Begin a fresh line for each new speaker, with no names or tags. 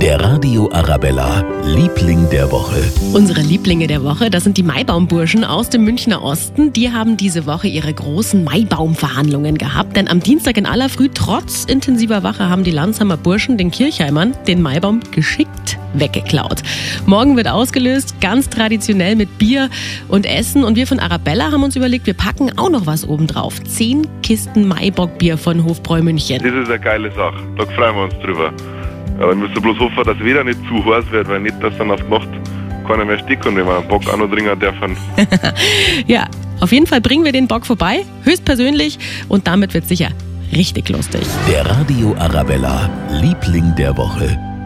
Der Radio Arabella, Liebling der Woche.
Unsere Lieblinge der Woche, das sind die Maibaumburschen aus dem Münchner Osten. Die haben diese Woche ihre großen Maibaumverhandlungen gehabt. Denn am Dienstag in aller Früh, trotz intensiver Wache, haben die Landsheimer Burschen den Kirchheimern den Maibaum geschickt weggeklaut. Morgen wird ausgelöst, ganz traditionell mit Bier und Essen. Und wir von Arabella haben uns überlegt, wir packen auch noch was oben drauf. Zehn Kisten Maibockbier von Hofbräu München.
Das ist eine geile Sache. Da freuen wir uns drüber. Aber wir müssen bloß hoffen, dass wieder nicht zu heiß wird, weil nicht, dass dann auf die Nacht keiner mehr steckt und wenn wir einen Bock auch noch trinken dürfen.
ja, auf jeden Fall bringen wir den Bock vorbei, höchstpersönlich und damit wird sicher richtig lustig.
Der Radio Arabella, Liebling der Woche.